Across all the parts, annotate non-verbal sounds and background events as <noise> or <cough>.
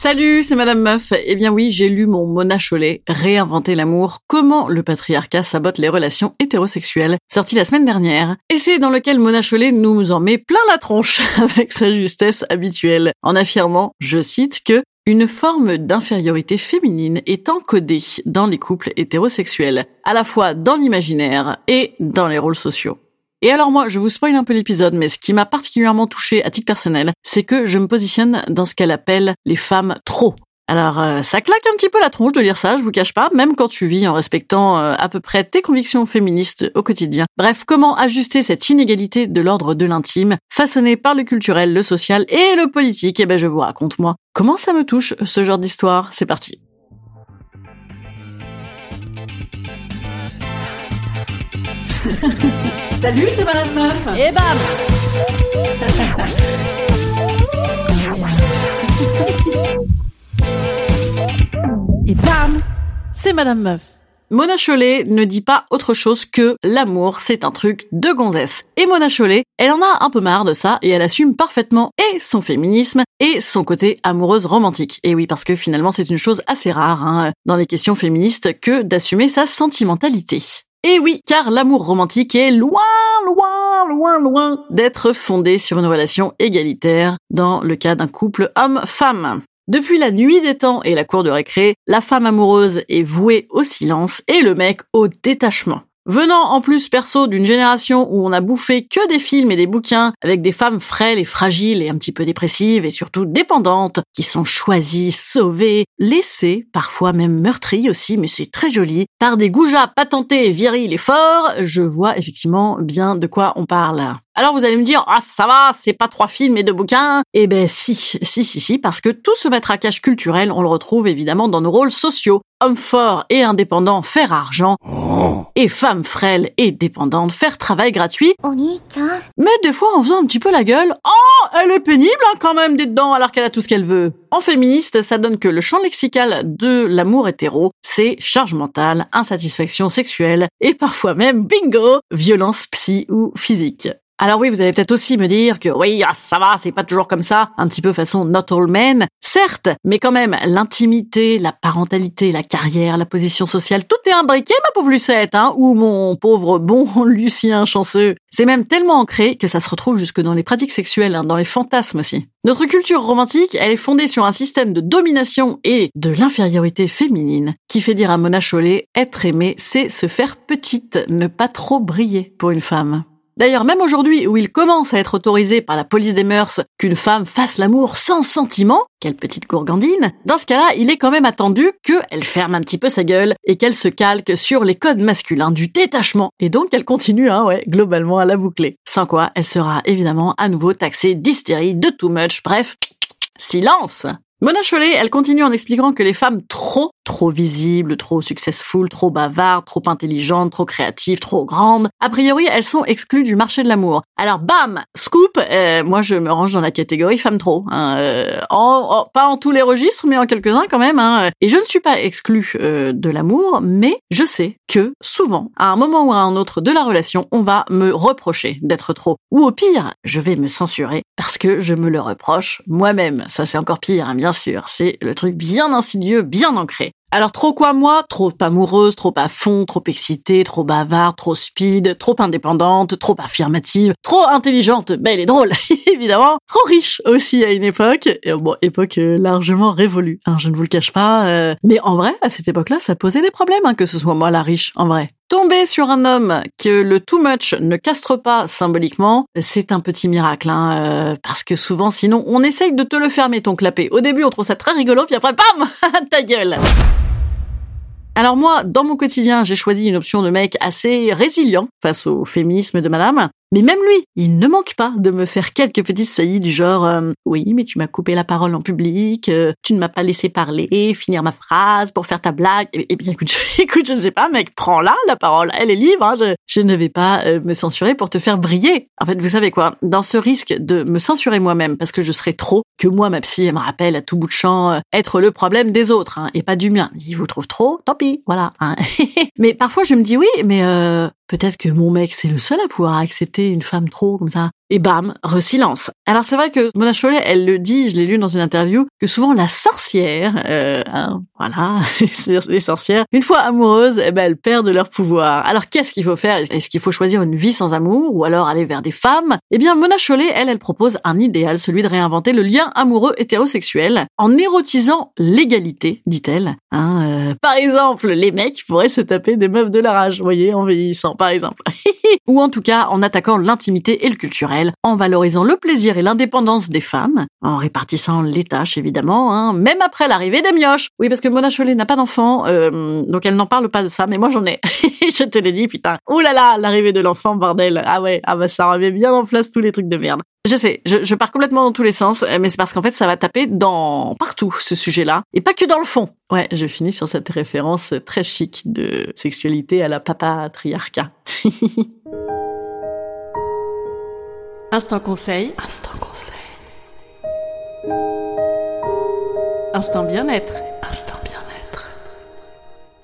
Salut, c'est Madame Meuf. Eh bien oui, j'ai lu mon Mona Chollet, Réinventer l'amour, comment le patriarcat sabote les relations hétérosexuelles, sorti la semaine dernière. Et c'est dans lequel Mona Chollet nous en met plein la tronche <laughs> avec sa justesse habituelle, en affirmant, je cite, que une forme d'infériorité féminine est encodée dans les couples hétérosexuels, à la fois dans l'imaginaire et dans les rôles sociaux. Et alors moi, je vous spoil un peu l'épisode, mais ce qui m'a particulièrement touché à titre personnel, c'est que je me positionne dans ce qu'elle appelle les femmes trop. Alors euh, ça claque un petit peu la tronche de lire ça, je vous cache pas, même quand tu vis en respectant euh, à peu près tes convictions féministes au quotidien. Bref, comment ajuster cette inégalité de l'ordre de l'intime, façonnée par le culturel, le social et le politique? Eh ben je vous raconte moi. Comment ça me touche ce genre d'histoire C'est parti. <laughs> Salut, c'est Madame Meuf. Et bam Et bam C'est Madame Meuf. Mona Chollet ne dit pas autre chose que l'amour, c'est un truc de gonzesse. Et Mona Chollet, elle en a un peu marre de ça et elle assume parfaitement et son féminisme et son côté amoureuse romantique. Et oui, parce que finalement c'est une chose assez rare hein, dans les questions féministes que d'assumer sa sentimentalité. Et oui, car l'amour romantique est loin, loin, loin, loin d'être fondé sur une relation égalitaire dans le cas d'un couple homme-femme. Depuis la nuit des temps et la cour de récré, la femme amoureuse est vouée au silence et le mec au détachement. Venant en plus perso d'une génération où on a bouffé que des films et des bouquins avec des femmes frêles et fragiles et un petit peu dépressives et surtout dépendantes qui sont choisies, sauvées, laissées, parfois même meurtries aussi, mais c'est très joli, par des goujats patentés, virils et forts, je vois effectivement bien de quoi on parle. Alors vous allez me dire, ah ça va, c'est pas trois films et deux bouquins. Eh ben si, si, si, si, parce que tout ce matraquage culturel, on le retrouve évidemment dans nos rôles sociaux. Hommes forts et indépendants, faire argent. Et femmes frêles et dépendantes, faire travail gratuit. Mais des fois en faisant un petit peu la gueule, oh, elle est pénible hein, quand même d'être dedans alors qu'elle a tout ce qu'elle veut. En féministe, ça donne que le champ lexical de l'amour hétéro, c'est charge mentale, insatisfaction sexuelle et parfois même, bingo, violence psy ou physique. Alors oui, vous allez peut-être aussi me dire que oui, ah, ça va, c'est pas toujours comme ça, un petit peu façon not all men, certes, mais quand même, l'intimité, la parentalité, la carrière, la position sociale, tout est imbriqué, ma pauvre Lucette, hein, ou mon pauvre bon <laughs> Lucien chanceux. C'est même tellement ancré que ça se retrouve jusque dans les pratiques sexuelles, hein, dans les fantasmes aussi. Notre culture romantique, elle est fondée sur un système de domination et de l'infériorité féminine qui fait dire à Mona Chollet, être aimé, c'est se faire petite, ne pas trop briller pour une femme. D'ailleurs, même aujourd'hui, où il commence à être autorisé par la police des mœurs qu'une femme fasse l'amour sans sentiment, quelle petite gourgandine, dans ce cas-là, il est quand même attendu qu'elle ferme un petit peu sa gueule et qu'elle se calque sur les codes masculins du détachement. Et donc, elle continue, hein, ouais, globalement à la boucler. Sans quoi, elle sera évidemment à nouveau taxée d'hystérie, de too much, bref, silence Mona elle continue en expliquant que les femmes trop, trop visibles, trop successful, trop bavardes, trop intelligentes, trop créatives, trop grandes, a priori, elles sont exclues du marché de l'amour. Alors, bam, scoop, euh, moi je me range dans la catégorie femme trop. Hein, euh, pas en tous les registres, mais en quelques-uns quand même. Hein. Et je ne suis pas exclue euh, de l'amour, mais je sais que souvent, à un moment ou à un autre de la relation, on va me reprocher d'être trop. Ou au pire, je vais me censurer parce que je me le reproche moi-même. Ça c'est encore pire, hein, bien sûr. C'est le truc bien insidieux, bien ancré. Alors trop quoi moi? Trop amoureuse, trop à fond, trop excitée, trop bavarde, trop speed, trop indépendante, trop affirmative, trop intelligente, belle et drôle, <laughs> évidemment, trop riche aussi à une époque, bon, époque euh, largement révolue, hein, je ne vous le cache pas, euh, mais en vrai, à cette époque-là, ça posait des problèmes, hein, que ce soit moi la riche, en vrai. Tomber sur un homme que le too much ne castre pas symboliquement, c'est un petit miracle, hein, euh, parce que souvent, sinon, on essaye de te le fermer ton clapet. Au début, on trouve ça très rigolo, puis après, bam, <laughs> ta gueule. Alors moi, dans mon quotidien, j'ai choisi une option de mec assez résilient face au féminisme de madame. Mais même lui, il ne manque pas de me faire quelques petites saillies du genre euh, oui, mais tu m'as coupé la parole en public, euh, tu ne m'as pas laissé parler, finir ma phrase pour faire ta blague. Eh, eh bien, écoute, <laughs> je, écoute, je sais pas, mec, prends-la la parole, elle est libre. Hein, je, ne vais pas euh, me censurer pour te faire briller. En fait, vous savez quoi Dans ce risque de me censurer moi-même parce que je serai trop, que moi, ma psy, elle me rappelle à tout bout de champ être le problème des autres hein, et pas du mien. Il vous trouve trop, tant pis, voilà. Hein. <laughs> mais parfois, je me dis oui, mais peut-être que mon mec, c'est le seul à pouvoir accepter une femme trop comme ça et bam, resilence. Alors c'est vrai que Mona Chollet, elle le dit, je l'ai lu dans une interview, que souvent la sorcière, euh, hein, voilà, <laughs> les sorcières, une fois amoureuses, eh ben elles perdent leur pouvoir. Alors qu'est-ce qu'il faut faire? Est-ce qu'il faut choisir une vie sans amour ou alors aller vers des femmes? Eh bien Mona Chollet, elle, elle propose un idéal, celui de réinventer le lien amoureux hétérosexuel en érotisant l'égalité, dit-elle. Hein, euh, par exemple, les mecs pourraient se taper des meufs de leur âge, vous voyez, en vieillissant, par exemple. <laughs> ou en tout cas en attaquant l'intimité et le culturel en valorisant le plaisir et l'indépendance des femmes, en répartissant les tâches évidemment, hein, même après l'arrivée des mioches. Oui, parce que Mona Chollet n'a pas d'enfant, euh, donc elle n'en parle pas de ça, mais moi j'en ai. <laughs> je te l'ai dit, putain. Ouh là là, l'arrivée de l'enfant, bordel. Ah ouais, ah bah ça remet bien en place tous les trucs de merde. Je sais, je, je pars complètement dans tous les sens, mais c'est parce qu'en fait ça va taper dans partout ce sujet-là, et pas que dans le fond. Ouais, je finis sur cette référence très chic de sexualité à la papatriarcat. <laughs> Instant conseil. Instant conseil. Instant bien-être. Instant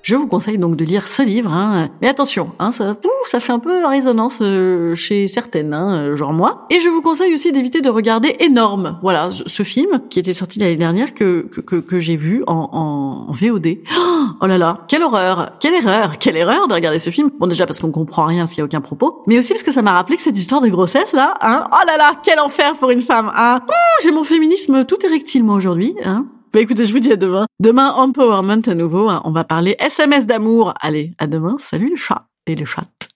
je vous conseille donc de lire ce livre. Hein. Mais attention, hein, ça, ça fait un peu résonance euh, chez certaines, hein, genre moi. Et je vous conseille aussi d'éviter de regarder Énorme. Voilà, ce film qui était sorti l'année dernière que que, que, j'ai vu en, en VOD. Oh là là, quelle horreur, quelle erreur, quelle erreur de regarder ce film. Bon déjà parce qu'on comprend rien, parce qu'il y a aucun propos, mais aussi parce que ça m'a rappelé que cette histoire de grossesse là, hein, oh là là, quel enfer pour une femme. Hein. j'ai mon féminisme tout érectile moi aujourd'hui. Hein. Bah écoutez, je vous dis à demain. Demain, empowerment à nouveau. Hein. On va parler SMS d'amour. Allez, à demain. Salut les chats et les chattes.